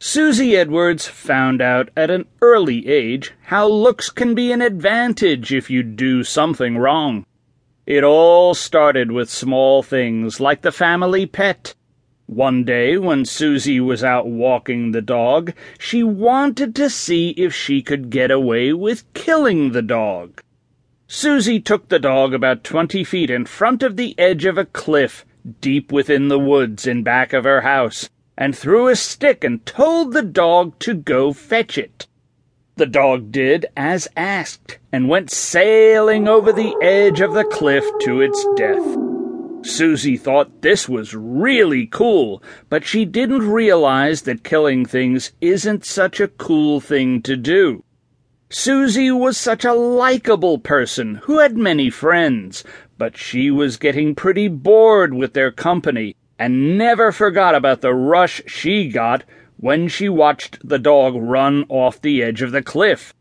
Susie Edwards found out at an early age how looks can be an advantage if you do something wrong. It all started with small things like the family pet. One day, when Susie was out walking the dog, she wanted to see if she could get away with killing the dog. Susie took the dog about twenty feet in front of the edge of a cliff deep within the woods in back of her house and threw a stick and told the dog to go fetch it. The dog did as asked and went sailing over the edge of the cliff to its death. Susie thought this was really cool, but she didn't realize that killing things isn't such a cool thing to do. Susie was such a likable person who had many friends, but she was getting pretty bored with their company and never forgot about the rush she got when she watched the dog run off the edge of the cliff.